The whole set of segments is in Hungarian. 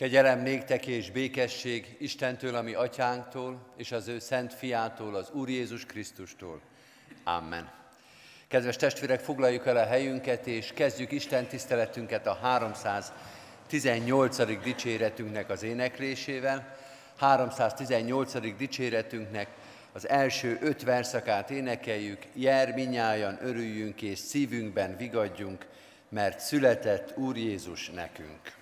Kegyelem néktek és békesség Istentől, ami atyánktól, és az ő szent fiától, az Úr Jézus Krisztustól. Amen. Kedves testvérek, foglaljuk el a helyünket, és kezdjük Isten tiszteletünket a 318. dicséretünknek az éneklésével. 318. dicséretünknek az első öt verszakát énekeljük, Jer minnyájan örüljünk és szívünkben vigadjunk, mert született Úr Jézus nekünk.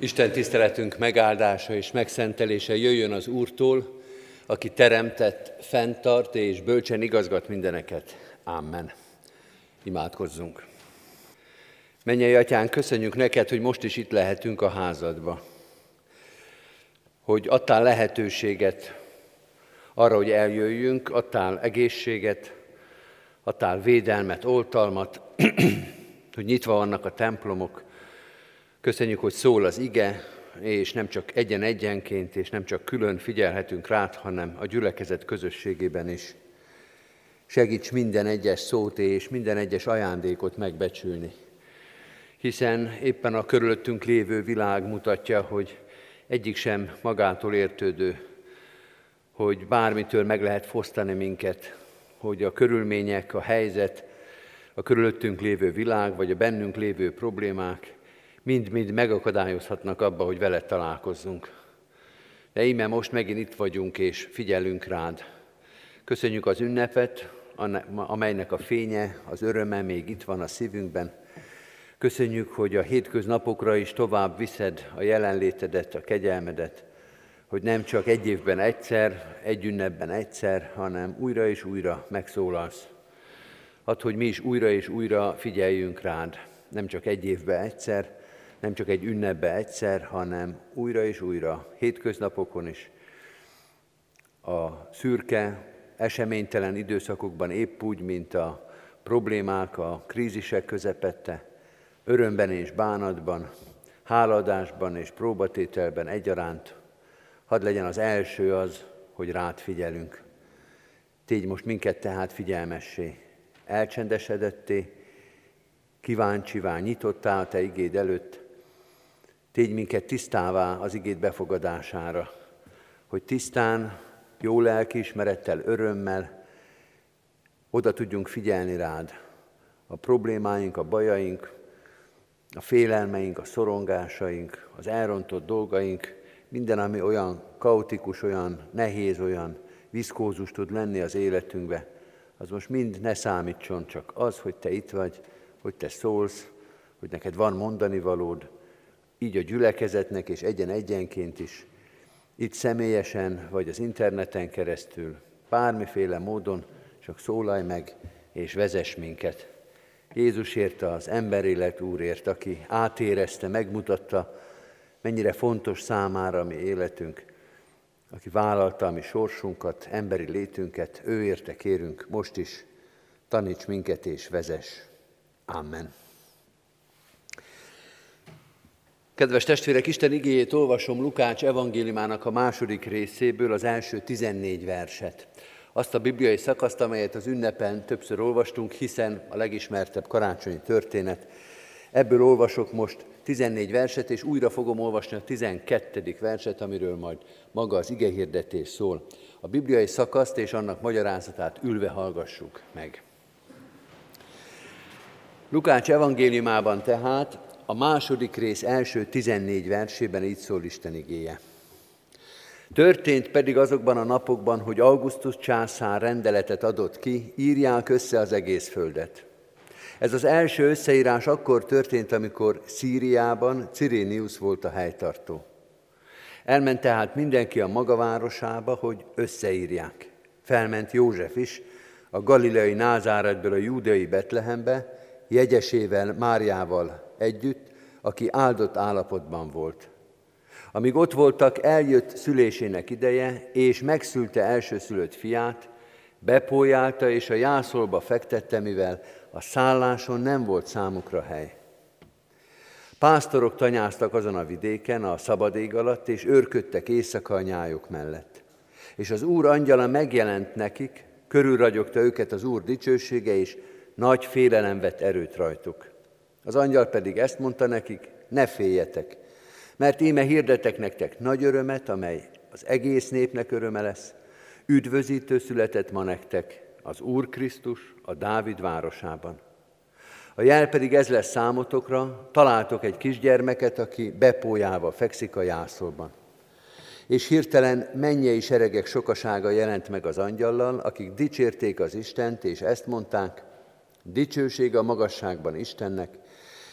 Isten tiszteletünk megáldása és megszentelése jöjjön az Úrtól, aki teremtett, fenntart és bölcsen igazgat mindeneket. Amen. Imádkozzunk. Mennyei Atyán, köszönjük neked, hogy most is itt lehetünk a házadba. Hogy adtál lehetőséget arra, hogy eljöjjünk, adtál egészséget, adtál védelmet, oltalmat, hogy nyitva vannak a templomok, Köszönjük, hogy szól az ige, és nem csak egyen-egyenként, és nem csak külön figyelhetünk rád, hanem a gyülekezet közösségében is. Segíts minden egyes szót és minden egyes ajándékot megbecsülni. Hiszen éppen a körülöttünk lévő világ mutatja, hogy egyik sem magától értődő, hogy bármitől meg lehet fosztani minket, hogy a körülmények, a helyzet, a körülöttünk lévő világ, vagy a bennünk lévő problémák mind-mind megakadályozhatnak abba, hogy veled találkozzunk. De íme most megint itt vagyunk és figyelünk rád. Köszönjük az ünnepet, amelynek a fénye, az öröme még itt van a szívünkben. Köszönjük, hogy a hétköznapokra is tovább viszed a jelenlétedet, a kegyelmedet, hogy nem csak egy évben egyszer, egy ünnepben egyszer, hanem újra és újra megszólalsz. Add, hogy mi is újra és újra figyeljünk rád, nem csak egy évben egyszer, nem csak egy ünnepbe egyszer, hanem újra és újra, hétköznapokon is, a szürke, eseménytelen időszakokban épp úgy, mint a problémák, a krízisek közepette, örömben és bánatban, háladásban és próbatételben egyaránt, hadd legyen az első az, hogy rád figyelünk. Tégy most minket tehát figyelmessé, elcsendesedetté, kíváncsivá, nyitottá a Te igéd előtt, Tégy minket tisztává az igéd befogadására, hogy tisztán, jó lelkiismerettel, örömmel oda tudjunk figyelni rád. A problémáink, a bajaink, a félelmeink, a szorongásaink, az elrontott dolgaink, minden, ami olyan kaotikus, olyan nehéz, olyan viszkózus tud lenni az életünkbe, az most mind ne számítson, csak az, hogy te itt vagy, hogy te szólsz, hogy neked van mondani valód, így a gyülekezetnek és egyen-egyenként is, itt személyesen, vagy az interneten keresztül, bármiféle módon, csak szólalj meg, és vezess minket. Jézusért az emberélet Úrért, aki átérezte, megmutatta, mennyire fontos számára a mi életünk, aki vállalta a mi sorsunkat, emberi létünket, ő érte kérünk most is, taníts minket és vezes. Amen. Kedves testvérek, Isten igéjét olvasom Lukács evangéliumának a második részéből, az első 14 verset. Azt a bibliai szakaszt, amelyet az ünnepen többször olvastunk, hiszen a legismertebb karácsonyi történet. Ebből olvasok most 14 verset, és újra fogom olvasni a 12. verset, amiről majd maga az igehirdetés szól. A bibliai szakaszt és annak magyarázatát ülve hallgassuk meg. Lukács evangéliumában tehát a második rész első 14 versében így szól Isten igéje. Történt pedig azokban a napokban, hogy Augustus császár rendeletet adott ki, írják össze az egész földet. Ez az első összeírás akkor történt, amikor Szíriában Cirénius volt a helytartó. Elment tehát mindenki a maga városába, hogy összeírják. Felment József is, a galileai Názáretből a júdeai Betlehembe, jegyesével, Máriával együtt, aki áldott állapotban volt. Amíg ott voltak, eljött szülésének ideje, és megszülte elsőszülött fiát, bepójálta és a jászolba fektette, mivel a szálláson nem volt számukra hely. Pásztorok tanyáztak azon a vidéken a szabad ég alatt, és őrködtek éjszaka a nyájuk mellett. És az Úr angyala megjelent nekik, körülragyogta őket az Úr dicsősége, és nagy félelem vett erőt rajtuk. Az angyal pedig ezt mondta nekik, ne féljetek, mert íme hirdetek nektek nagy örömet, amely az egész népnek öröme lesz. Üdvözítő született ma nektek, az Úr Krisztus a Dávid városában. A jel pedig ez lesz számotokra, találtok egy kisgyermeket, aki bepójálva fekszik a jászolban. És hirtelen mennyei seregek sokasága jelent meg az angyallal, akik dicsérték az Istent, és ezt mondták, dicsőség a magasságban Istennek,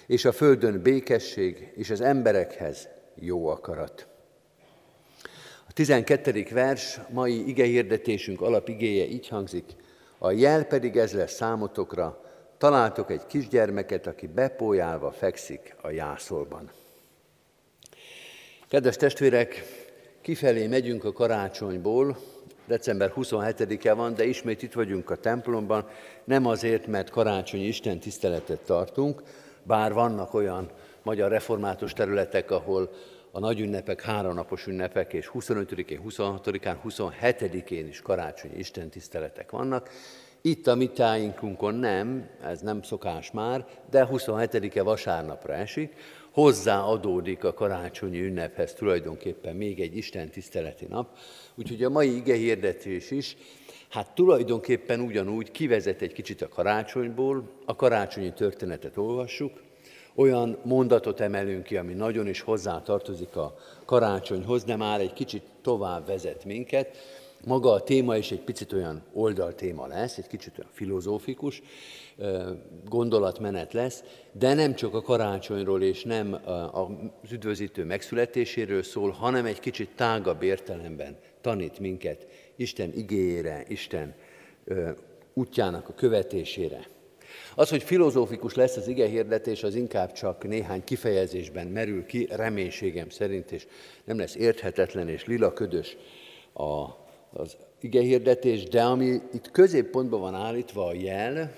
és a földön békesség, és az emberekhez jó akarat. A 12. vers mai igehirdetésünk alapigéje így hangzik, a jel pedig ez lesz számotokra, találtok egy kisgyermeket, aki bepójálva fekszik a jászolban. Kedves testvérek, kifelé megyünk a karácsonyból, december 27-e van, de ismét itt vagyunk a templomban, nem azért, mert karácsonyi Isten tiszteletet tartunk, bár vannak olyan magyar református területek, ahol a nagy ünnepek, háromnapos ünnepek, és 25-én, 26-án, 27-én is karácsonyi istentiszteletek vannak. Itt a mi tájinkunkon nem, ez nem szokás már, de 27-e vasárnapra esik, hozzáadódik a karácsonyi ünnephez tulajdonképpen még egy Isten tiszteleti nap. Úgyhogy a mai ige hirdetés is, hát tulajdonképpen ugyanúgy kivezet egy kicsit a karácsonyból, a karácsonyi történetet olvassuk, olyan mondatot emelünk ki, ami nagyon is hozzá tartozik a karácsonyhoz, de már egy kicsit tovább vezet minket. Maga a téma is egy picit olyan oldaltéma lesz, egy kicsit olyan filozófikus gondolatmenet lesz, de nem csak a karácsonyról és nem az üdvözítő megszületéséről szól, hanem egy kicsit tágabb értelemben tanít minket Isten igényére, Isten útjának a követésére. Az, hogy filozófikus lesz az ige hirdetés, az inkább csak néhány kifejezésben merül ki, reménységem szerint, és nem lesz érthetetlen és lila ködös a, az ige hirdetés, de ami itt középpontban van állítva a jel,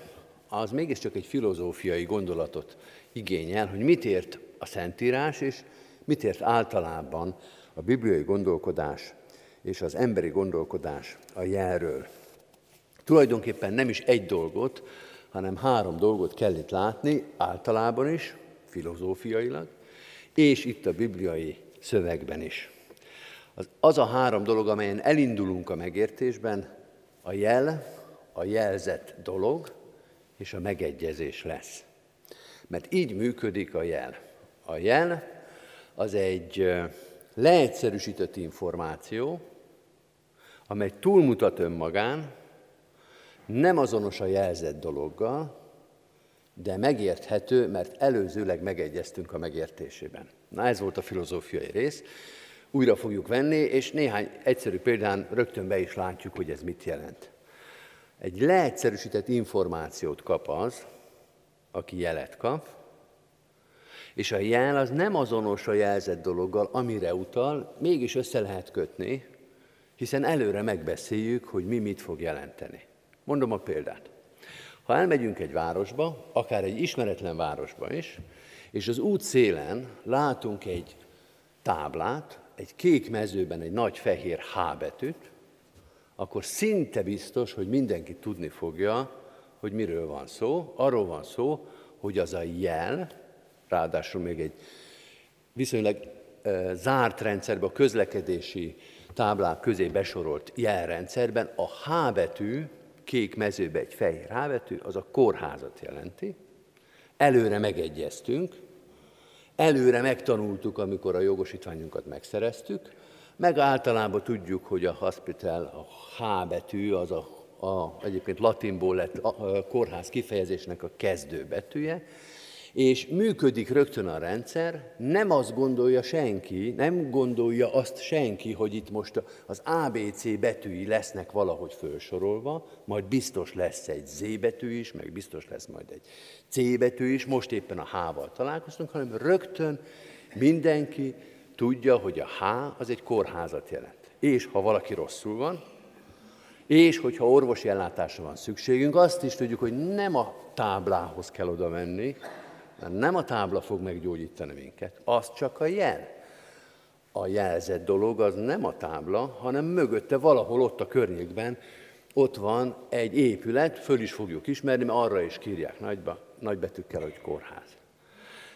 az mégiscsak egy filozófiai gondolatot igényel, hogy mit ért a Szentírás, és mit ért általában a bibliai gondolkodás és az emberi gondolkodás a jelről. Tulajdonképpen nem is egy dolgot, hanem három dolgot kell itt látni, általában is, filozófiailag, és itt a bibliai szövegben is. Az, az a három dolog, amelyen elindulunk a megértésben, a jel, a jelzett dolog és a megegyezés lesz. Mert így működik a jel. A jel az egy leegyszerűsített információ, amely túlmutat önmagán, nem azonos a jelzett dologgal, de megérthető, mert előzőleg megegyeztünk a megértésében. Na ez volt a filozófiai rész. Újra fogjuk venni, és néhány egyszerű példán rögtön be is látjuk, hogy ez mit jelent. Egy leegyszerűsített információt kap az, aki jelet kap, és a jel az nem azonos a jelzett dologgal, amire utal, mégis össze lehet kötni, hiszen előre megbeszéljük, hogy mi mit fog jelenteni. Mondom a példát. Ha elmegyünk egy városba, akár egy ismeretlen városba is, és az út szélen látunk egy táblát, egy kék mezőben egy nagy fehér H betűt, akkor szinte biztos, hogy mindenki tudni fogja, hogy miről van szó. Arról van szó, hogy az a jel, ráadásul még egy viszonylag e, zárt rendszerben, a közlekedési táblák közé besorolt jelrendszerben a H betű, kék mezőbe egy fehér H betű, az a kórházat jelenti. Előre megegyeztünk, előre megtanultuk, amikor a jogosítványunkat megszereztük, meg általában tudjuk, hogy a hospital, a H betű, az a, a egyébként latinból lett a, a kórház kifejezésnek a kezdő betűje, és működik rögtön a rendszer, nem azt gondolja senki, nem gondolja azt senki, hogy itt most az ABC betűi lesznek valahogy felsorolva, majd biztos lesz egy Z betű is, meg biztos lesz majd egy C betű is, most éppen a H-val találkoztunk, hanem rögtön mindenki tudja, hogy a H az egy kórházat jelent. És ha valaki rosszul van, és hogyha orvosi ellátásra van szükségünk, azt is tudjuk, hogy nem a táblához kell oda menni, mert nem a tábla fog meggyógyítani minket, az csak a jel. A jelzett dolog az nem a tábla, hanem mögötte valahol ott a környékben ott van egy épület, föl is fogjuk ismerni, mert arra is kírják nagyba, nagybetűkkel, hogy kórház.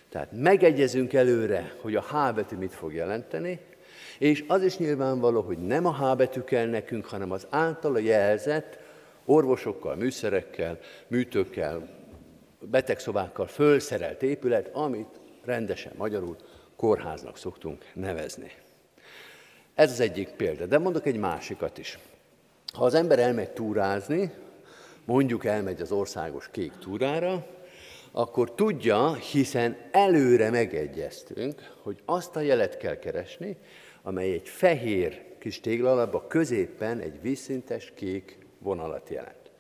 Tehát megegyezünk előre, hogy a H betű mit fog jelenteni, és az is nyilvánvaló, hogy nem a H betű kell nekünk, hanem az általa jelzett orvosokkal, műszerekkel, műtőkkel, betegszobákkal fölszerelt épület, amit rendesen magyarul kórháznak szoktunk nevezni. Ez az egyik példa, de mondok egy másikat is. Ha az ember elmegy túrázni, mondjuk elmegy az országos kék túrára, akkor tudja, hiszen előre megegyeztünk, hogy azt a jelet kell keresni, amely egy fehér kis téglalapba középen egy vízszintes kék vonalat jelent.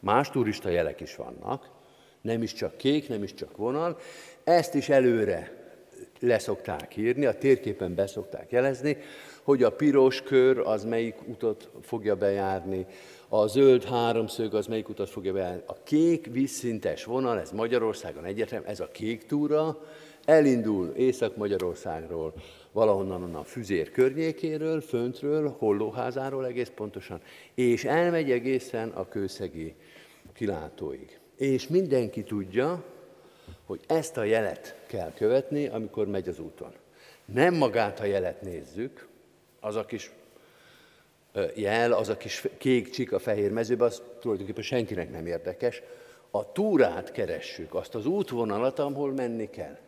Más turista jelek is vannak, nem is csak kék, nem is csak vonal, ezt is előre leszokták írni, a térképen beszokták jelezni, hogy a piros kör az melyik utat fogja bejárni, a zöld háromszög az melyik utat fogja bejárni. A kék vízszintes vonal, ez Magyarországon egyetem, ez a kék túra, elindul Észak-Magyarországról, valahonnan onnan Füzér környékéről, föntről, Hollóházáról egész pontosan, és elmegy egészen a kőszegi kilátóig. És mindenki tudja, hogy ezt a jelet kell követni, amikor megy az úton. Nem magát a jelet nézzük, az a kis jel, az a kis kék csik a fehér mezőben, az tulajdonképpen senkinek nem érdekes. A túrát keressük, azt az útvonalat, ahol menni kell.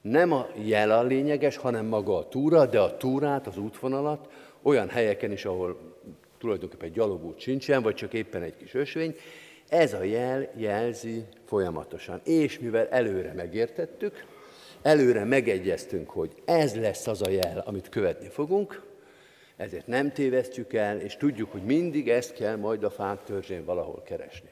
Nem a jel a lényeges, hanem maga a túra, de a túrát, az útvonalat olyan helyeken is, ahol tulajdonképpen gyalogút sincsen, vagy csak éppen egy kis ösvény, ez a jel jelzi folyamatosan. És mivel előre megértettük, előre megegyeztünk, hogy ez lesz az a jel, amit követni fogunk, ezért nem tévesztjük el, és tudjuk, hogy mindig ezt kell majd a fák törzsén valahol keresni.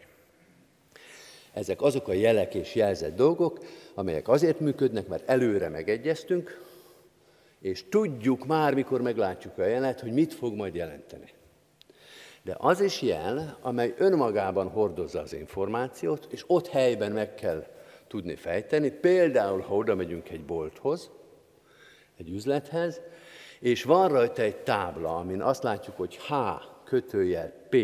Ezek azok a jelek és jelzett dolgok, amelyek azért működnek, mert előre megegyeztünk, és tudjuk már, mikor meglátjuk a jelet, hogy mit fog majd jelenteni. De az is jel, amely önmagában hordozza az információt, és ott helyben meg kell tudni fejteni. Például, ha oda megyünk egy bolthoz, egy üzlethez, és van rajta egy tábla, amin azt látjuk, hogy H kötőjel P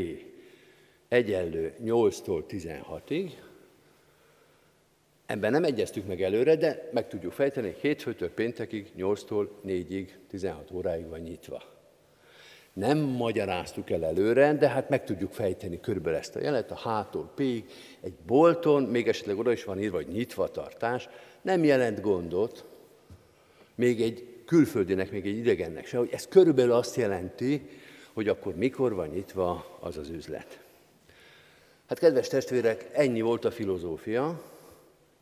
egyenlő 8-tól 16-ig. Ebben nem egyeztük meg előre, de meg tudjuk fejteni, hétfőtől péntekig, 8-tól 4-ig, 16 óráig van nyitva. Nem magyaráztuk el előre, de hát meg tudjuk fejteni körülbelül ezt a jelet, a hától pég, egy bolton, még esetleg oda is van írva, hogy nyitva tartás, nem jelent gondot, még egy külföldinek, még egy idegennek se, hogy ez körülbelül azt jelenti, hogy akkor mikor van nyitva az az üzlet. Hát kedves testvérek, ennyi volt a filozófia,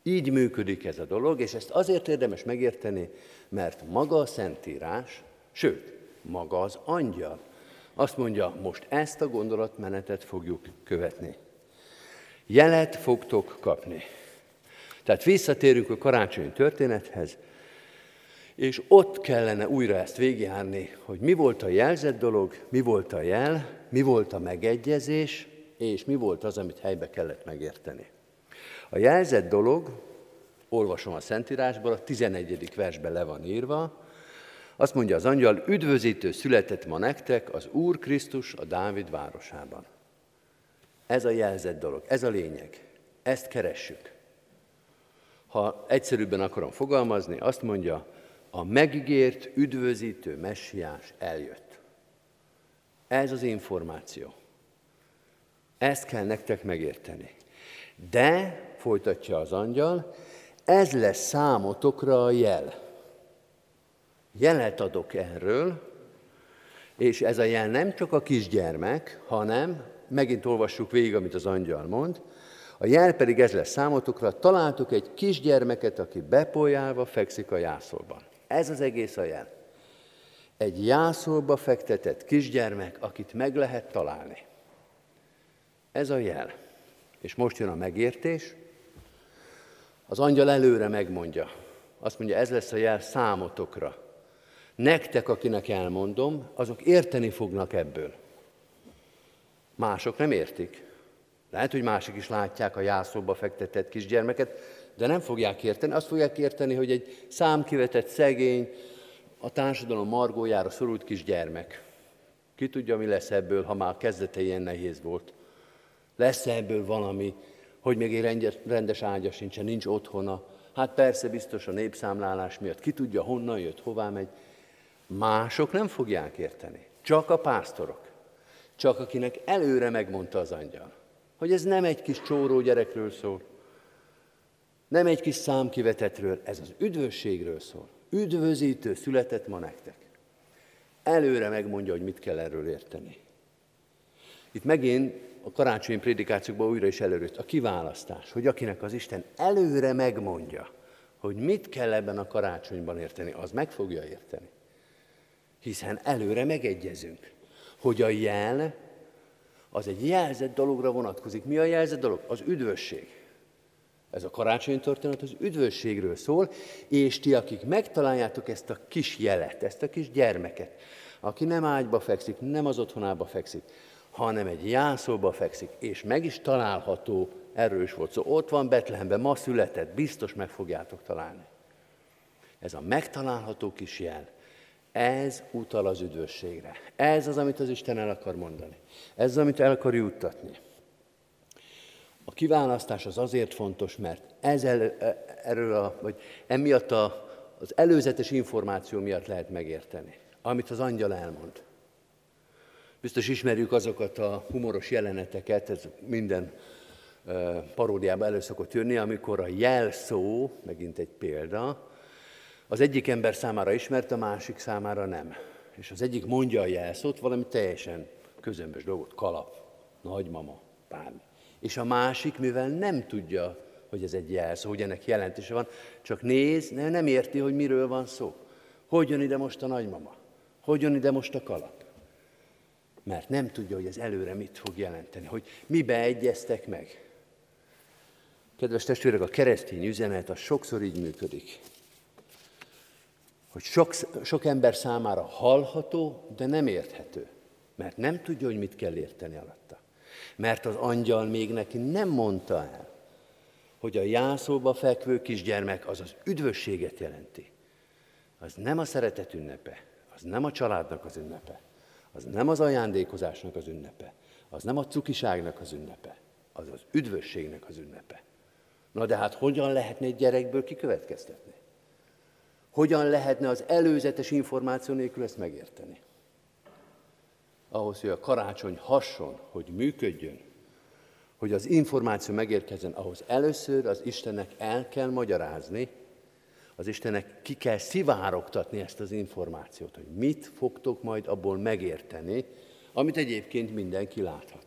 így működik ez a dolog, és ezt azért érdemes megérteni, mert maga a Szentírás, sőt, maga az angyal azt mondja, most ezt a gondolatmenetet fogjuk követni. Jelet fogtok kapni. Tehát visszatérünk a karácsonyi történethez, és ott kellene újra ezt végigjárni, hogy mi volt a jelzett dolog, mi volt a jel, mi volt a megegyezés, és mi volt az, amit helybe kellett megérteni. A jelzett dolog, olvasom a Szentírásból, a 11. versben le van írva, azt mondja az angyal, üdvözítő született ma nektek az Úr Krisztus a Dávid városában. Ez a jelzett dolog, ez a lényeg. Ezt keressük. Ha egyszerűbben akarom fogalmazni, azt mondja, a megígért, üdvözítő messiás eljött. Ez az információ. Ezt kell nektek megérteni. De, folytatja az angyal, ez lesz számotokra a jel. Jelet adok erről, és ez a jel nem csak a kisgyermek, hanem, megint olvassuk végig, amit az angyal mond, a jel pedig ez lesz számotokra, találtuk egy kisgyermeket, aki bepolyálva fekszik a jászolban. Ez az egész a jel. Egy jászolba fektetett kisgyermek, akit meg lehet találni. Ez a jel. És most jön a megértés. Az angyal előre megmondja. Azt mondja, ez lesz a jel számotokra. Nektek, akinek elmondom, azok érteni fognak ebből. Mások nem értik. Lehet, hogy mások is látják a jászóba fektetett kisgyermeket, de nem fogják érteni. Azt fogják érteni, hogy egy számkivetett szegény, a társadalom margójára szorult kisgyermek. Ki tudja, mi lesz ebből, ha már kezdete ilyen nehéz volt. Lesz ebből valami, hogy még egy rendes ágya sincsen, nincs otthona. Hát persze, biztos a népszámlálás miatt. Ki tudja, honnan jött, hová megy. Mások nem fogják érteni. Csak a pásztorok. Csak akinek előre megmondta az angyal, hogy ez nem egy kis csóró gyerekről szól, nem egy kis számkivetetről, ez az üdvösségről szól. Üdvözítő született ma nektek. Előre megmondja, hogy mit kell erről érteni. Itt megint a karácsonyi prédikációkban újra is előrőtt a kiválasztás, hogy akinek az Isten előre megmondja, hogy mit kell ebben a karácsonyban érteni, az meg fogja érteni. Hiszen előre megegyezünk, hogy a jel az egy jelzett dologra vonatkozik. Mi a jelzett dolog? Az üdvösség. Ez a karácsonyi történet az üdvösségről szól, és ti, akik megtaláljátok ezt a kis jelet, ezt a kis gyermeket, aki nem ágyba fekszik, nem az otthonába fekszik, hanem egy jászóba fekszik, és meg is található, erről is volt szó, szóval ott van Betlehemben, ma született, biztos meg fogjátok találni. Ez a megtalálható kis jel, ez utal az üdvösségre. Ez az, amit az Isten el akar mondani. Ez az, amit el akar juttatni. A kiválasztás az azért fontos, mert ezzel, e, erről a, vagy emiatt a, az előzetes információ miatt lehet megérteni, amit az angyal elmond. Biztos ismerjük azokat a humoros jeleneteket, ez minden e, paródiában elő szokott jönni, amikor a jelszó, megint egy példa, az egyik ember számára ismert, a másik számára nem. És az egyik mondja a jelszót, valami teljesen közömbös dolgot, kalap, nagymama, bármi. És a másik, mivel nem tudja, hogy ez egy jelszó, hogy ennek jelentése van, csak néz, nem érti, hogy miről van szó. Hogy jön ide most a nagymama? Hogy jön ide most a kalap? Mert nem tudja, hogy ez előre mit fog jelenteni, hogy mibe egyeztek meg. Kedves testvérek, a keresztény üzenet az sokszor így működik. Hogy sok, sok ember számára hallható, de nem érthető. Mert nem tudja, hogy mit kell érteni alatta mert az angyal még neki nem mondta el, hogy a jászóba fekvő kisgyermek az az üdvösséget jelenti. Az nem a szeretet ünnepe, az nem a családnak az ünnepe, az nem az ajándékozásnak az ünnepe, az nem a cukiságnak az ünnepe, az az üdvösségnek az ünnepe. Na de hát hogyan lehetne egy gyerekből kikövetkeztetni? Hogyan lehetne az előzetes információ nélkül ezt megérteni? Ahhoz, hogy a karácsony hasson, hogy működjön, hogy az információ megérkezzen, ahhoz először az Istennek el kell magyarázni, az Istennek ki kell szivárogtatni ezt az információt, hogy mit fogtok majd abból megérteni, amit egyébként mindenki láthat.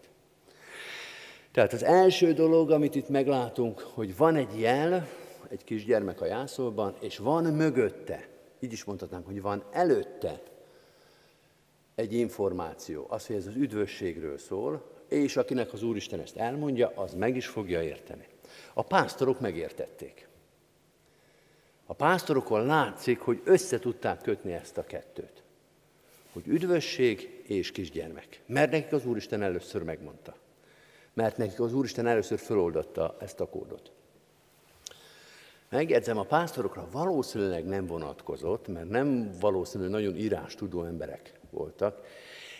Tehát az első dolog, amit itt meglátunk, hogy van egy jel, egy kisgyermek a jászolban, és van mögötte, így is mondhatnánk, hogy van előtte egy információ, az, hogy ez az üdvösségről szól, és akinek az Úristen ezt elmondja, az meg is fogja érteni. A pásztorok megértették. A pásztorokon látszik, hogy össze tudták kötni ezt a kettőt. Hogy üdvösség és kisgyermek. Mert nekik az Úristen először megmondta. Mert nekik az Úristen először föloldotta ezt a kódot. Megjegyzem, a pásztorokra valószínűleg nem vonatkozott, mert nem valószínűleg nagyon írás tudó emberek voltak,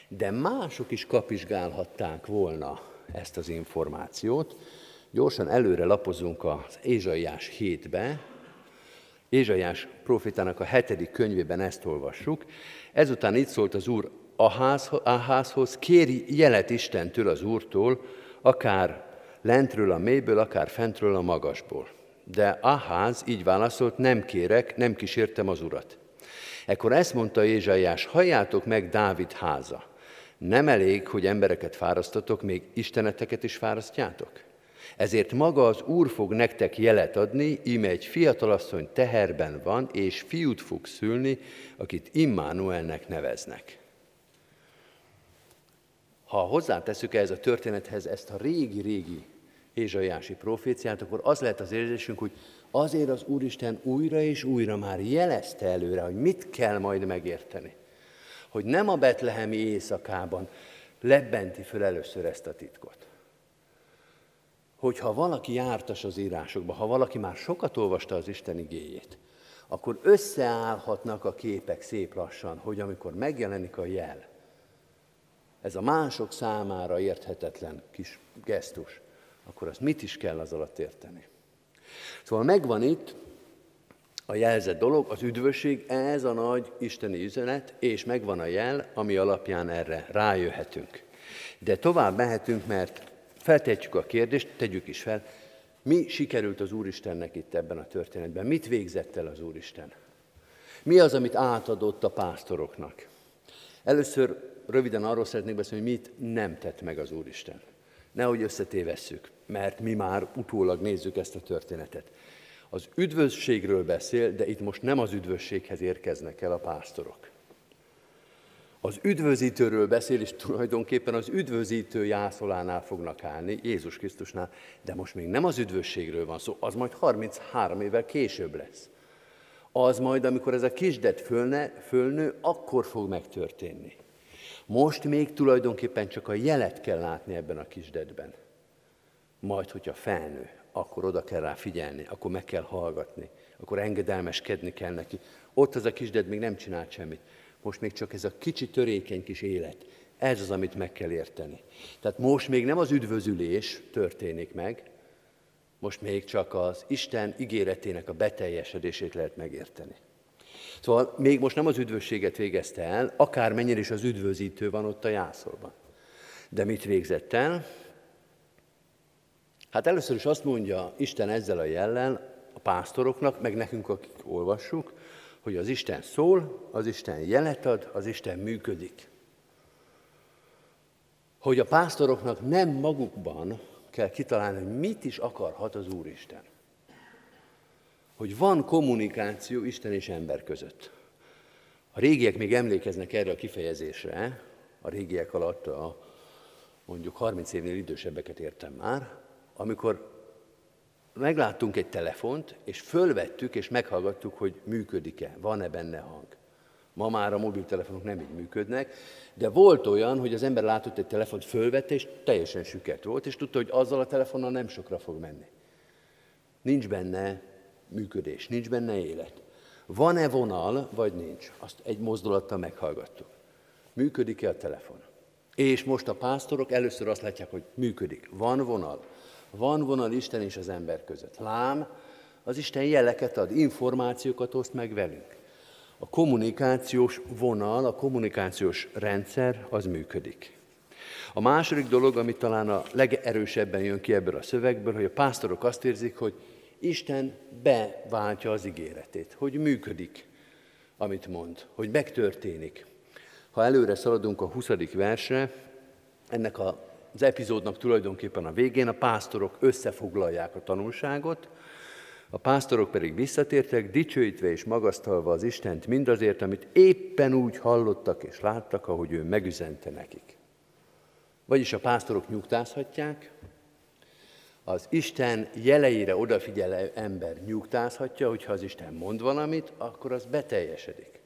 de mások is kapizsgálhatták volna ezt az információt. Gyorsan előre lapozunk az Ézsaiás 7-be, Ézsaiás profitának a hetedik könyvében ezt olvassuk. Ezután itt szólt az Úr Aházhoz, kéri jelet Istentől az Úrtól, akár lentről a mélyből, akár fentről a magasból. De Aház így válaszolt, nem kérek, nem kísértem az urat. Ekkor ezt mondta Ézsaiás, halljátok meg Dávid háza. Nem elég, hogy embereket fárasztatok, még isteneteket is fárasztjátok? Ezért maga az Úr fog nektek jelet adni, íme egy fiatalasszony teherben van, és fiút fog szülni, akit Immanuelnek neveznek. Ha hozzáteszük ehhez a történethez ezt a régi-régi Ézsaiási proféciát, akkor az lehet az érzésünk, hogy azért az Úristen újra és újra már jelezte előre, hogy mit kell majd megérteni. Hogy nem a betlehemi éjszakában lebbenti föl először ezt a titkot. Hogyha valaki jártas az írásokba, ha valaki már sokat olvasta az Isten igéjét, akkor összeállhatnak a képek szép lassan, hogy amikor megjelenik a jel, ez a mások számára érthetetlen kis gesztus, akkor azt mit is kell az alatt érteni? Szóval megvan itt a jelzett dolog, az üdvösség, ez a nagy isteni üzenet, és megvan a jel, ami alapján erre rájöhetünk. De tovább mehetünk, mert feltetjük a kérdést, tegyük is fel, mi sikerült az Úristennek itt ebben a történetben? Mit végzett el az Úristen? Mi az, amit átadott a pásztoroknak? Először röviden arról szeretnék beszélni, hogy mit nem tett meg az Úristen. Nehogy összetévesszük, mert mi már utólag nézzük ezt a történetet. Az üdvösségről beszél, de itt most nem az üdvösséghez érkeznek el a pásztorok. Az üdvözítőről beszél, és tulajdonképpen az üdvözítő jászolánál fognak állni, Jézus Krisztusnál, de most még nem az üdvösségről van szó, az majd 33 évvel később lesz. Az majd, amikor ez a kisdet fölne, fölnő, akkor fog megtörténni. Most még tulajdonképpen csak a jelet kell látni ebben a kisdedben. Majd, hogyha felnő, akkor oda kell rá figyelni, akkor meg kell hallgatni, akkor engedelmeskedni kell neki. Ott az a kisded még nem csinált semmit. Most még csak ez a kicsi törékeny kis élet. Ez az, amit meg kell érteni. Tehát most még nem az üdvözülés történik meg, most még csak az Isten ígéretének a beteljesedését lehet megérteni. Szóval még most nem az üdvösséget végezte el, akármennyire is az üdvözítő van ott a jászolban. De mit végzett el? Hát először is azt mondja Isten ezzel a jellel a pásztoroknak, meg nekünk, akik olvassuk, hogy az Isten szól, az Isten jelet ad, az Isten működik. Hogy a pásztoroknak nem magukban kell kitalálni, hogy mit is akarhat az Úristen hogy van kommunikáció Isten és ember között. A régiek még emlékeznek erre a kifejezésre, a régiek alatt a mondjuk 30 évnél idősebbeket értem már, amikor megláttunk egy telefont, és fölvettük, és meghallgattuk, hogy működik-e, van-e benne hang. Ma már a mobiltelefonok nem így működnek, de volt olyan, hogy az ember látott egy telefont, fölvette, és teljesen süket volt, és tudta, hogy azzal a telefonnal nem sokra fog menni. Nincs benne működés, nincs benne élet. Van-e vonal, vagy nincs? Azt egy mozdulattal meghallgattuk. Működik-e a telefon? És most a pásztorok először azt látják, hogy működik. Van vonal. Van vonal Isten és az ember között. Lám, az Isten jeleket ad, információkat oszt meg velünk. A kommunikációs vonal, a kommunikációs rendszer az működik. A második dolog, ami talán a legerősebben jön ki ebből a szövegből, hogy a pásztorok azt érzik, hogy Isten beváltja az ígéretét, hogy működik, amit mond, hogy megtörténik. Ha előre szaladunk a 20. versre, ennek a, az epizódnak tulajdonképpen a végén a pásztorok összefoglalják a tanulságot, a pásztorok pedig visszatértek, dicsőítve és magasztalva az Istent mindazért, amit éppen úgy hallottak és láttak, ahogy ő megüzente nekik. Vagyis a pásztorok nyugtázhatják, az Isten jeleire odafigyelő ember nyugtázhatja, hogyha az Isten mond valamit, akkor az beteljesedik.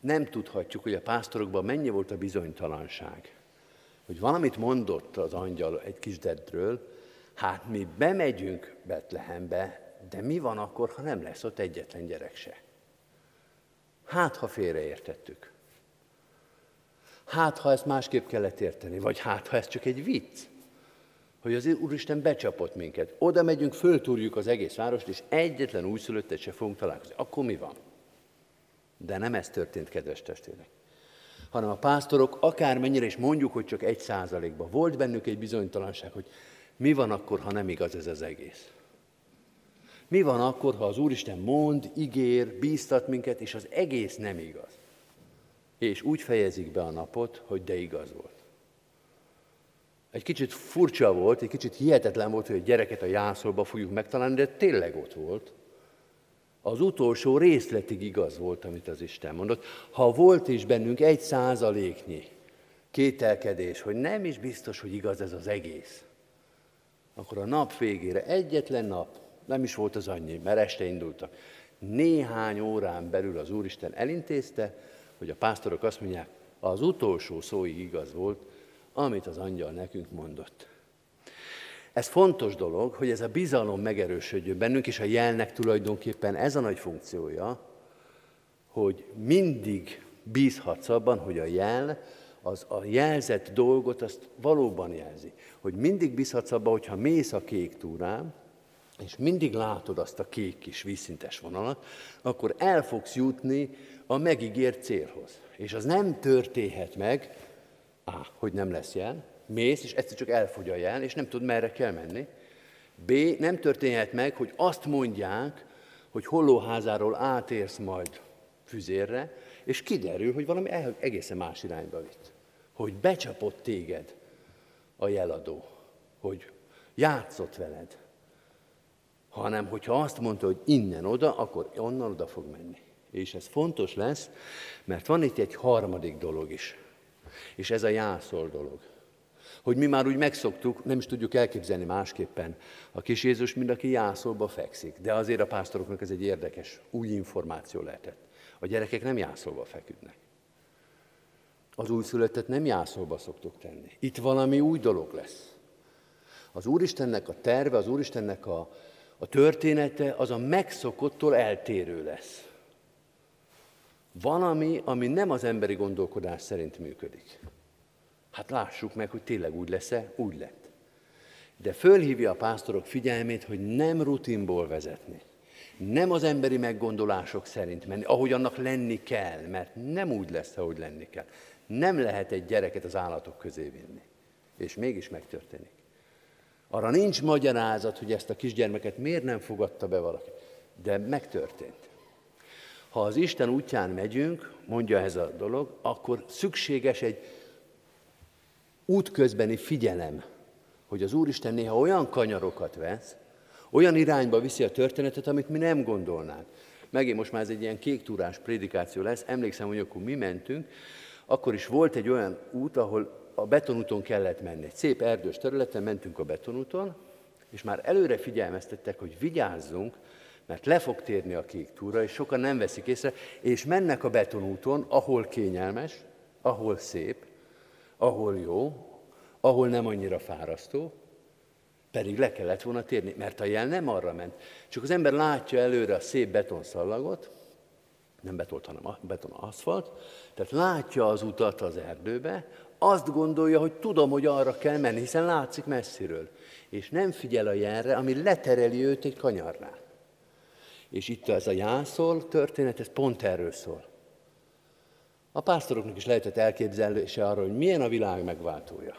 Nem tudhatjuk, hogy a pásztorokban mennyi volt a bizonytalanság. Hogy valamit mondott az angyal egy kisdedről, hát mi bemegyünk Betlehembe, de mi van akkor, ha nem lesz ott egyetlen gyerek se? Hát, ha félreértettük. Hát, ha ezt másképp kellett érteni, vagy hát, ha ez csak egy vicc, hogy az Úristen becsapott minket. Oda megyünk, föltúrjuk az egész várost, és egyetlen újszülöttet se fogunk találkozni. Akkor mi van? De nem ez történt, kedves testvérek. Hanem a pásztorok akármennyire is mondjuk, hogy csak egy százalékban. Volt bennük egy bizonytalanság, hogy mi van akkor, ha nem igaz ez az egész? Mi van akkor, ha az Úristen mond, ígér, bíztat minket, és az egész nem igaz? És úgy fejezik be a napot, hogy de igaz volt. Egy kicsit furcsa volt, egy kicsit hihetetlen volt, hogy a gyereket a jászolba fogjuk megtalálni, de tényleg ott volt. Az utolsó részletig igaz volt, amit az Isten mondott. Ha volt is bennünk egy százaléknyi kételkedés, hogy nem is biztos, hogy igaz ez az egész, akkor a nap végére egyetlen nap, nem is volt az annyi, mert este indultak, néhány órán belül az Úristen elintézte, hogy a pásztorok azt mondják, az utolsó szóig igaz volt, amit az angyal nekünk mondott. Ez fontos dolog, hogy ez a bizalom megerősödjön bennünk, és a jelnek tulajdonképpen ez a nagy funkciója, hogy mindig bízhatsz abban, hogy a jel az a jelzett dolgot azt valóban jelzi. Hogy mindig bízhatsz abban, hogyha mész a kék túrán, és mindig látod azt a kék kis vízszintes vonalat, akkor el fogsz jutni a megígért célhoz. És az nem történhet meg, A, hogy nem lesz jel, mész, és egyszer csak elfogy a jel, és nem tud merre kell menni. B, nem történhet meg, hogy azt mondják, hogy hollóházáról átérsz majd füzérre, és kiderül, hogy valami egészen más irányba vitt. Hogy becsapott téged a jeladó, hogy játszott veled, hanem hogyha azt mondta, hogy innen oda, akkor onnan oda fog menni. És ez fontos lesz, mert van itt egy harmadik dolog is, és ez a jászol dolog. Hogy mi már úgy megszoktuk, nem is tudjuk elképzelni másképpen. A kis Jézus mind aki jászolba fekszik, de azért a pásztoroknak ez egy érdekes, új információ lehetett. A gyerekek nem jászolva feküdnek. Az újszülöttet nem jászolba szoktuk tenni. Itt valami új dolog lesz. Az Úristennek a terve, az Úristennek a, a története az a megszokottól eltérő lesz. Valami, ami nem az emberi gondolkodás szerint működik. Hát lássuk meg, hogy tényleg úgy lesz-e, úgy lett. De fölhívja a pásztorok figyelmét, hogy nem rutinból vezetni. Nem az emberi meggondolások szerint menni, ahogy annak lenni kell, mert nem úgy lesz, ahogy lenni kell. Nem lehet egy gyereket az állatok közé vinni. És mégis megtörténik. Arra nincs magyarázat, hogy ezt a kisgyermeket miért nem fogadta be valaki. De megtörtént. Ha az Isten útján megyünk, mondja ez a dolog, akkor szükséges egy útközbeni figyelem, hogy az Úristen néha olyan kanyarokat vesz, olyan irányba viszi a történetet, amit mi nem gondolnánk. Megint most már ez egy ilyen kéktúrás prédikáció lesz. Emlékszem, hogy akkor mi mentünk, akkor is volt egy olyan út, ahol a betonúton kellett menni. Egy szép erdős területen mentünk a betonúton, és már előre figyelmeztettek, hogy vigyázzunk, mert le fog térni a kék túra, és sokan nem veszik észre, és mennek a betonúton, ahol kényelmes, ahol szép, ahol jó, ahol nem annyira fárasztó, pedig le kellett volna térni, mert a jel nem arra ment. Csak az ember látja előre a szép betonszallagot, nem betolt, hanem beton aszfalt, tehát látja az utat az erdőbe, azt gondolja, hogy tudom, hogy arra kell menni, hiszen látszik messziről. És nem figyel a jelre, ami letereli őt egy kanyarnál. És itt ez a jászol történet, ez pont erről szól. A pásztoroknak is lehetett elképzelése arra, hogy milyen a világ megváltója.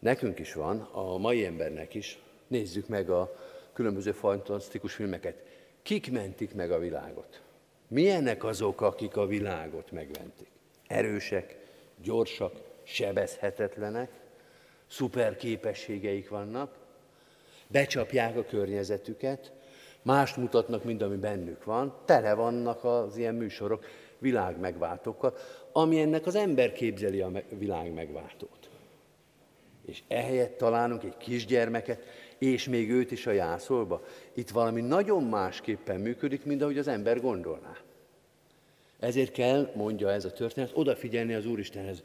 Nekünk is van, a mai embernek is. Nézzük meg a különböző fantasztikus filmeket. Kik mentik meg a világot? Milyenek azok, akik a világot megmentik? Erősek, gyorsak, sebezhetetlenek, szuper képességeik vannak, becsapják a környezetüket, mást mutatnak, mint ami bennük van, tele vannak az ilyen műsorok világ megváltókkal, ami ennek az ember képzeli a világ megváltót. És ehelyett találunk egy kisgyermeket, és még őt is a jászolba. Itt valami nagyon másképpen működik, mint ahogy az ember gondolná. Ezért kell, mondja ez a történet, odafigyelni az Úristenhez.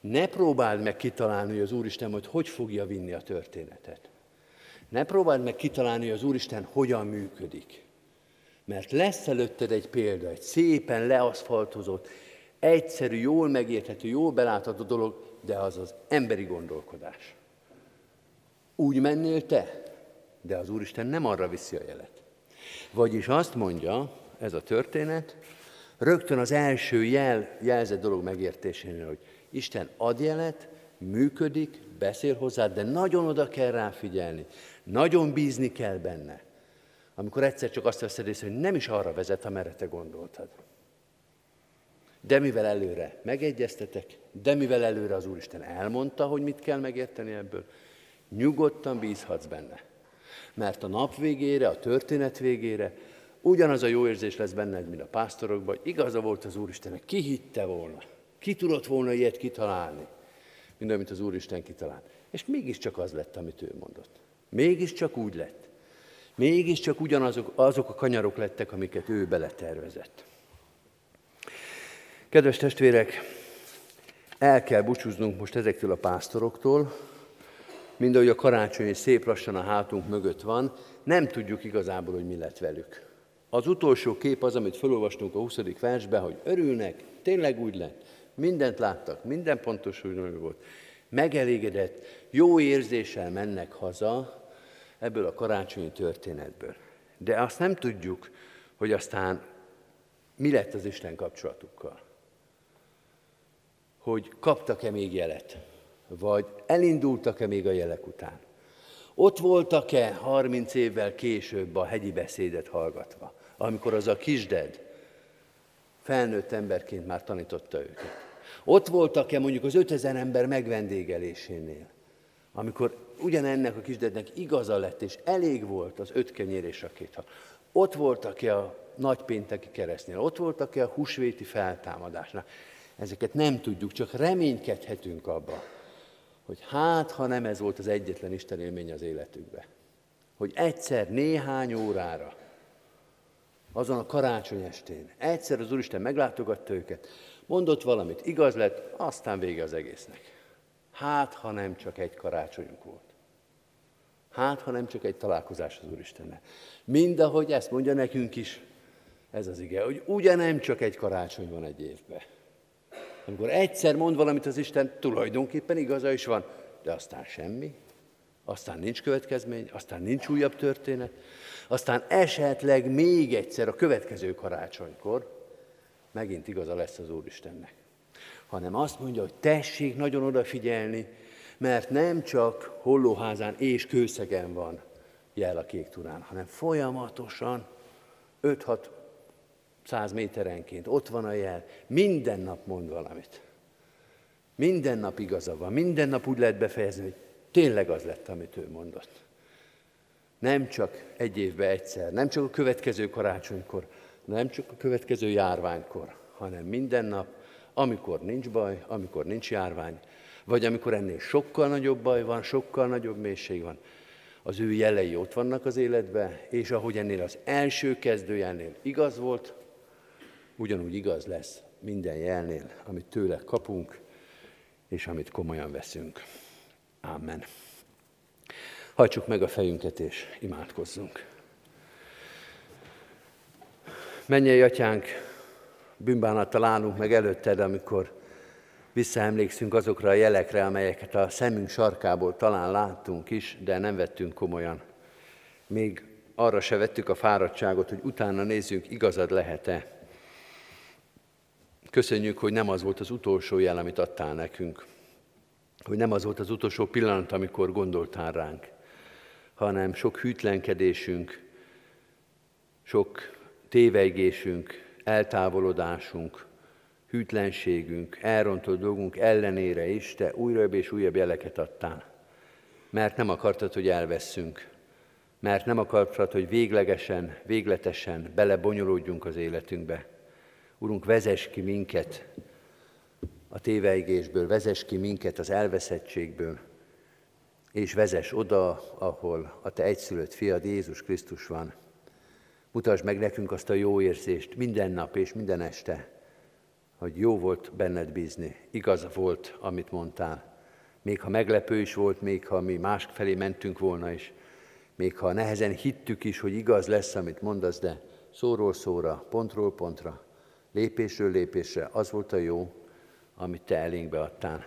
Ne próbáld meg kitalálni, hogy az Úristen hogy hogy fogja vinni a történetet. Ne próbáld meg kitalálni, hogy az Úristen hogyan működik. Mert lesz előtted egy példa, egy szépen leaszfaltozott, egyszerű, jól megérthető, jól belátható dolog, de az az emberi gondolkodás. Úgy mennél te, de az Úristen nem arra viszi a jelet. Vagyis azt mondja ez a történet, rögtön az első jel, jelzett dolog megértésénél, hogy Isten ad jelet, működik, beszél hozzá, de nagyon oda kell rá figyelni, nagyon bízni kell benne. Amikor egyszer csak azt veszed észre, hogy nem is arra vezet, amerre te gondoltad. De mivel előre megegyeztetek, de mivel előre az Úristen elmondta, hogy mit kell megérteni ebből, nyugodtan bízhatsz benne. Mert a nap végére, a történet végére ugyanaz a jó érzés lesz benned, mint a pásztorokban, hogy igaza volt az Úristennek. Ki hitte volna? Ki tudott volna ilyet kitalálni? Mint amit az Úristen kitalált. És mégiscsak az lett, amit ő mondott. Mégiscsak úgy lett. Mégiscsak ugyanazok azok a kanyarok lettek, amiket ő beletervezett. Kedves testvérek, el kell búcsúznunk most ezektől a pásztoroktól, mind ahogy a karácsony szép lassan a hátunk mögött van, nem tudjuk igazából, hogy mi lett velük. Az utolsó kép az, amit felolvastunk a 20. versben, hogy örülnek, tényleg úgy lett, mindent láttak, minden pontos úgy volt, megelégedett, jó érzéssel mennek haza ebből a karácsonyi történetből. De azt nem tudjuk, hogy aztán mi lett az Isten kapcsolatukkal. Hogy kaptak-e még jelet, vagy elindultak-e még a jelek után. Ott voltak-e 30 évvel később a hegyi beszédet hallgatva, amikor az a kisded felnőtt emberként már tanította őket. Ott voltak-e mondjuk az 5000 ember megvendégelésénél, amikor ugyanennek a kisdednek igaza lett, és elég volt az öt kenyér és a két hal. Ott voltak-e a nagypénteki keresztnél, ott voltak-e a húsvéti feltámadásnál. Ezeket nem tudjuk, csak reménykedhetünk abba, hogy hát, ha nem ez volt az egyetlen Isten élmény az életükbe. Hogy egyszer, néhány órára, azon a karácsony estén, egyszer az Úristen meglátogatta őket, mondott valamit, igaz lett, aztán vége az egésznek. Hát, ha nem csak egy karácsonyunk volt. Hát, ha nem csak egy találkozás az Úristennel. Mind ahogy ezt mondja nekünk is, ez az ige, hogy ugye nem csak egy karácsony van egy évben. Amikor egyszer mond valamit az Isten, tulajdonképpen igaza is van, de aztán semmi, aztán nincs következmény, aztán nincs újabb történet, aztán esetleg még egyszer a következő karácsonykor megint igaza lesz az Úristennek. Hanem azt mondja, hogy tessék nagyon odafigyelni, mert nem csak hollóházán és kőszegen van jel a kék turán, hanem folyamatosan 5-6 száz méterenként ott van a jel, minden nap mond valamit. Minden nap igaza van, minden nap úgy lehet befejezni, hogy tényleg az lett, amit ő mondott. Nem csak egy évben egyszer, nem csak a következő karácsonykor, nem csak a következő járványkor, hanem minden nap, amikor nincs baj, amikor nincs járvány, vagy amikor ennél sokkal nagyobb baj van, sokkal nagyobb mélység van, az ő jelei ott vannak az életbe, és ahogy ennél az első kezdőjelnél igaz volt, ugyanúgy igaz lesz minden jelnél, amit tőle kapunk, és amit komolyan veszünk. Amen. Hajtsuk meg a fejünket, és imádkozzunk. Mennyei atyánk, bűnbánattal állunk meg előtted, amikor visszaemlékszünk azokra a jelekre, amelyeket a szemünk sarkából talán láttunk is, de nem vettünk komolyan. Még arra se vettük a fáradtságot, hogy utána nézzünk, igazad lehet-e. Köszönjük, hogy nem az volt az utolsó jel, amit adtál nekünk. Hogy nem az volt az utolsó pillanat, amikor gondoltál ránk, hanem sok hűtlenkedésünk, sok téveigésünk, eltávolodásunk, hűtlenségünk, elrontott dolgunk ellenére is te újabb és újabb jeleket adtál. Mert nem akartad, hogy elveszünk, mert nem akartad, hogy véglegesen, végletesen belebonyolódjunk az életünkbe. Urunk, vezess ki minket a téveigésből, vezess ki minket az elveszettségből, és vezess oda, ahol a Te egyszülött fiad Jézus Krisztus van. Mutasd meg nekünk azt a jó érzést minden nap és minden este, hogy jó volt benned bízni, igaz volt, amit mondtál. Még ha meglepő is volt, még ha mi más felé mentünk volna is, még ha nehezen hittük is, hogy igaz lesz, amit mondasz, de szóról szóra, pontról pontra, lépésről lépésre, az volt a jó, amit te elénk beadtál.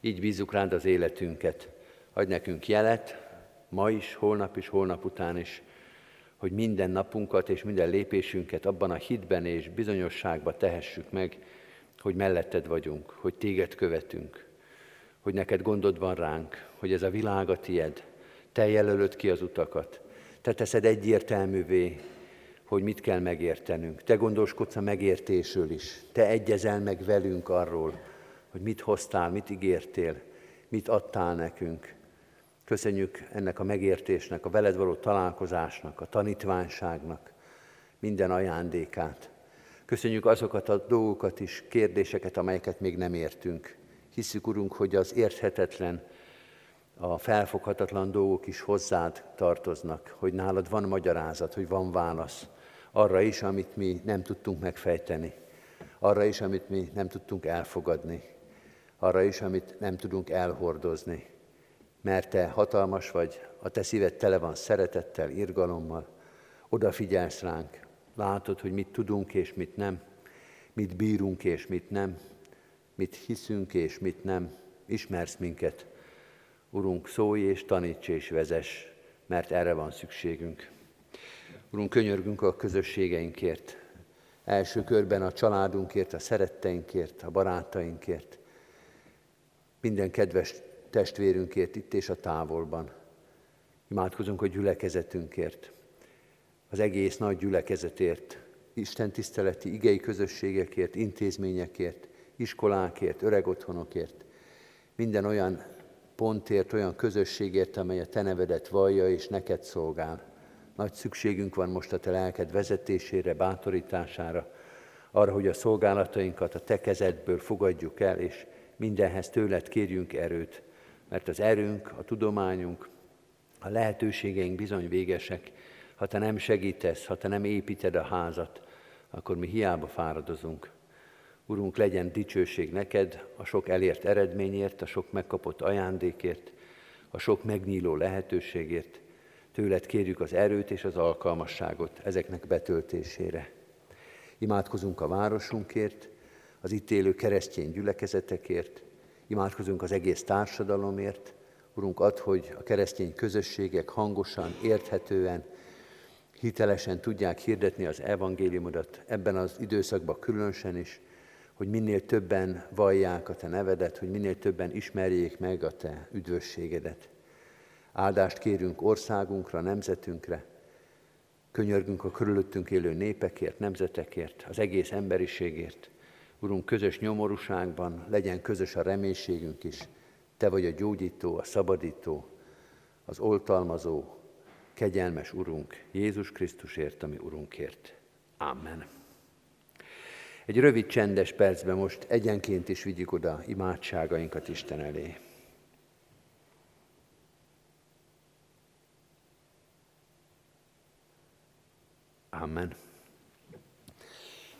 Így bízzuk rád az életünket. Adj nekünk jelet, ma is, holnap is, holnap után is, hogy minden napunkat és minden lépésünket abban a hitben és bizonyosságban tehessük meg, hogy melletted vagyunk, hogy téged követünk, hogy neked gondod van ránk, hogy ez a világ a tied, te jelölöd ki az utakat, te teszed egyértelművé, hogy mit kell megértenünk. Te gondoskodsz a megértésről is. Te egyezel meg velünk arról, hogy mit hoztál, mit ígértél, mit adtál nekünk. Köszönjük ennek a megértésnek, a veled való találkozásnak, a tanítványságnak minden ajándékát. Köszönjük azokat a dolgokat is, kérdéseket, amelyeket még nem értünk. Hiszük, Urunk, hogy az érthetetlen, a felfoghatatlan dolgok is hozzád tartoznak, hogy nálad van magyarázat, hogy van válasz arra is, amit mi nem tudtunk megfejteni, arra is, amit mi nem tudtunk elfogadni, arra is, amit nem tudunk elhordozni. Mert te hatalmas vagy, a te szíved tele van szeretettel, irgalommal, odafigyelsz ránk, látod, hogy mit tudunk és mit nem, mit bírunk és mit nem, mit hiszünk és mit nem, ismersz minket. Urunk, szólj és taníts és vezess, mert erre van szükségünk. Urunk, könyörgünk a közösségeinkért, első körben a családunkért, a szeretteinkért, a barátainkért, minden kedves testvérünkért itt és a távolban. Imádkozunk a gyülekezetünkért, az egész nagy gyülekezetért, Isten tiszteleti igei közösségekért, intézményekért, iskolákért, öreg otthonokért, minden olyan pontért, olyan közösségért, amely a Te nevedet vallja és neked szolgál. Nagy szükségünk van most a Te lelked vezetésére, bátorítására, arra, hogy a szolgálatainkat a Te kezedből fogadjuk el, és mindenhez tőled kérjünk erőt, mert az erőnk, a tudományunk, a lehetőségeink bizony végesek. Ha Te nem segítesz, ha Te nem építed a házat, akkor mi hiába fáradozunk. Urunk, legyen dicsőség neked a sok elért eredményért, a sok megkapott ajándékért, a sok megnyíló lehetőségért, Tőled kérjük az erőt és az alkalmasságot ezeknek betöltésére. Imádkozunk a városunkért, az itt élő keresztény gyülekezetekért, imádkozunk az egész társadalomért. Urunk, add, hogy a keresztény közösségek hangosan, érthetően, hitelesen tudják hirdetni az evangéliumodat ebben az időszakban különösen is, hogy minél többen vallják a Te nevedet, hogy minél többen ismerjék meg a Te üdvösségedet. Áldást kérünk országunkra, nemzetünkre, könyörgünk a körülöttünk élő népekért, nemzetekért, az egész emberiségért. Urunk, közös nyomorúságban legyen közös a reménységünk is. Te vagy a gyógyító, a szabadító, az oltalmazó, kegyelmes Urunk, Jézus Krisztusért, ami Urunkért. Amen. Egy rövid csendes percben most egyenként is vigyük oda imádságainkat Isten elé. Amen.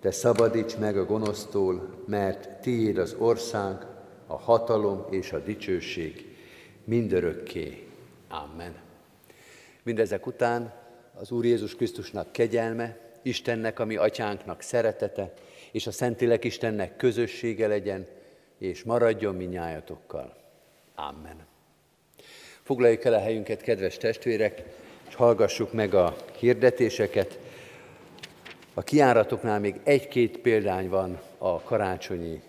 de szabadíts meg a gonosztól, mert tiéd az ország, a hatalom és a dicsőség mindörökké. Amen. Mindezek után az Úr Jézus Krisztusnak kegyelme, Istennek, ami atyánknak szeretete, és a Szentilek Istennek közössége legyen, és maradjon minnyájatokkal. Amen. Foglaljuk el a helyünket, kedves testvérek, és hallgassuk meg a hirdetéseket. A kiáratoknál még egy-két példány van a karácsonyi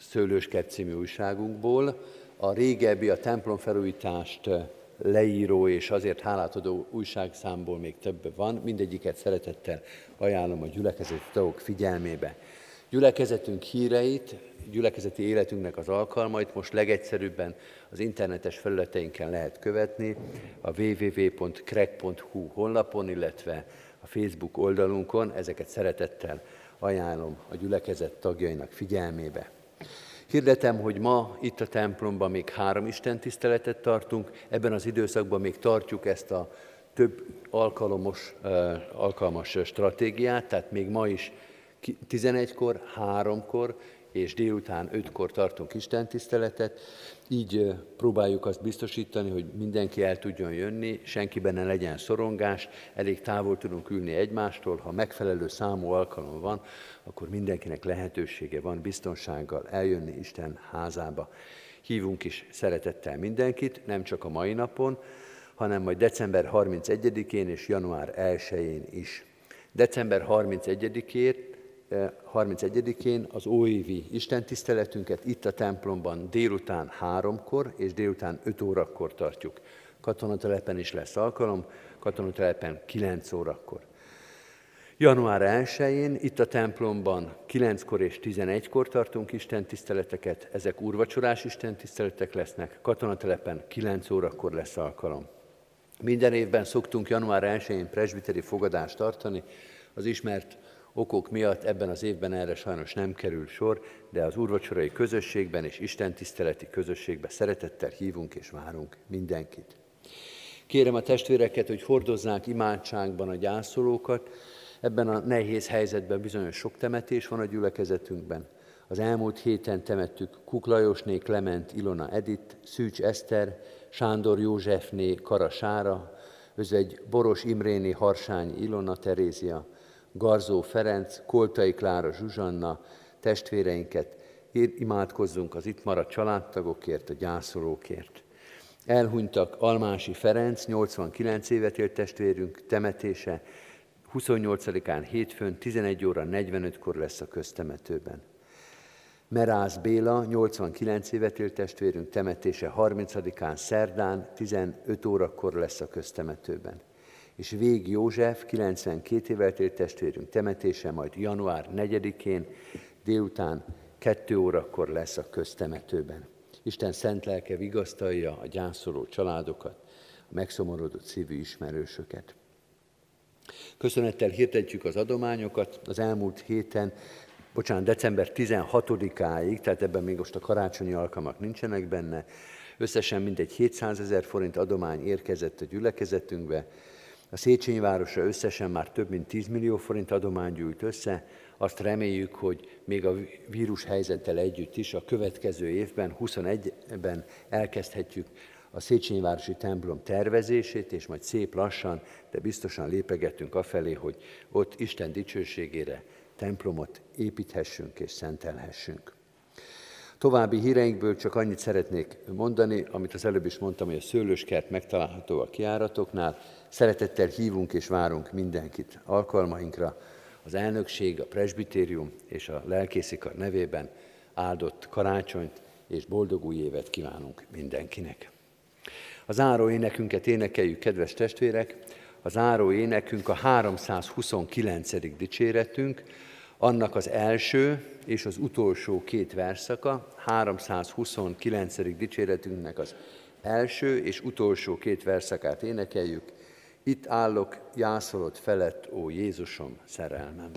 Szőlőskert című újságunkból. A régebbi, a templomfelújítást leíró és azért hálát adó újságszámból még több van, mindegyiket szeretettel ajánlom a gyülekezeti tagok figyelmébe. Gyülekezetünk híreit, gyülekezeti életünknek az alkalmait most legegyszerűbben az internetes felületeinken lehet követni, a www.crack.hu honlapon, illetve a Facebook oldalunkon. Ezeket szeretettel ajánlom a gyülekezet tagjainak figyelmébe. Hirdetem, hogy ma itt a templomban még három Isten tiszteletet tartunk, ebben az időszakban még tartjuk ezt a több alkalomos, alkalmas stratégiát, tehát még ma is 11-kor, 3-kor és délután 5-kor tartunk istentiszteletet, így próbáljuk azt biztosítani, hogy mindenki el tudjon jönni, senkiben ne legyen szorongás, elég távol tudunk ülni egymástól, ha megfelelő számú alkalom van, akkor mindenkinek lehetősége van biztonsággal eljönni Isten házába. Hívunk is szeretettel mindenkit, nem csak a mai napon, hanem majd december 31-én és január 1-én is. December 31-ért 31-én az óévi istentiszteletünket itt a templomban délután háromkor és délután 5 órakor tartjuk. Katonatelepen is lesz alkalom, katonatelepen 9 órakor. Január 1-én itt a templomban 9-kor és 11-kor tartunk istentiszteleteket, ezek úrvacsorás istentiszteletek lesznek, katonatelepen 9 órakor lesz alkalom. Minden évben szoktunk január 1-én presbiteri fogadást tartani, az ismert okok miatt ebben az évben erre sajnos nem kerül sor, de az úrvacsorai közösségben és istentiszteleti közösségben szeretettel hívunk és várunk mindenkit. Kérem a testvéreket, hogy hordozzák imádságban a gyászolókat. Ebben a nehéz helyzetben bizonyos sok temetés van a gyülekezetünkben. Az elmúlt héten temettük Kuklajosné Klement Ilona Edit, Szűcs Eszter, Sándor Józsefné Kara Sára, özvegy Boros Imréné Harsány Ilona Terézia, Garzó Ferenc, Koltai Klára Zsuzsanna, testvéreinket, imádkozzunk az itt maradt családtagokért, a gyászolókért. Elhunytak Almási Ferenc, 89 évet élt testvérünk, temetése 28-án hétfőn 11 óra 45-kor lesz a köztemetőben. Merász Béla, 89 évet élt testvérünk, temetése 30-án szerdán 15 órakor lesz a köztemetőben és Vég József, 92 évvel élt testvérünk temetése, majd január 4-én délután 2 órakor lesz a köztemetőben. Isten szent lelke vigasztalja a gyászoló családokat, a megszomorodott szívű ismerősöket. Köszönettel hirdetjük az adományokat. Az elmúlt héten, bocsánat, december 16-áig, tehát ebben még most a karácsonyi alkalmak nincsenek benne, összesen mindegy 700 ezer forint adomány érkezett a gyülekezetünkbe, a Széchenyi városra összesen már több mint 10 millió forint adomány gyűjt össze. Azt reméljük, hogy még a vírus helyzettel együtt is a következő évben, 21-ben elkezdhetjük a Széchenyi városi templom tervezését, és majd szép lassan, de biztosan lépegetünk afelé, hogy ott Isten dicsőségére templomot építhessünk és szentelhessünk. További híreinkből csak annyit szeretnék mondani, amit az előbb is mondtam, hogy a szőlőskert megtalálható a kiáratoknál. Szeretettel hívunk és várunk mindenkit alkalmainkra. Az elnökség, a presbitérium és a lelkészikar nevében áldott karácsonyt és boldog új évet kívánunk mindenkinek. Az áró énekünket énekeljük, kedves testvérek. Az áró énekünk a 329. dicséretünk, annak az első és az utolsó két verszaka, 329. dicséretünknek az első és utolsó két verszakát énekeljük. Itt állok jászolod felett, ó Jézusom, szerelmem.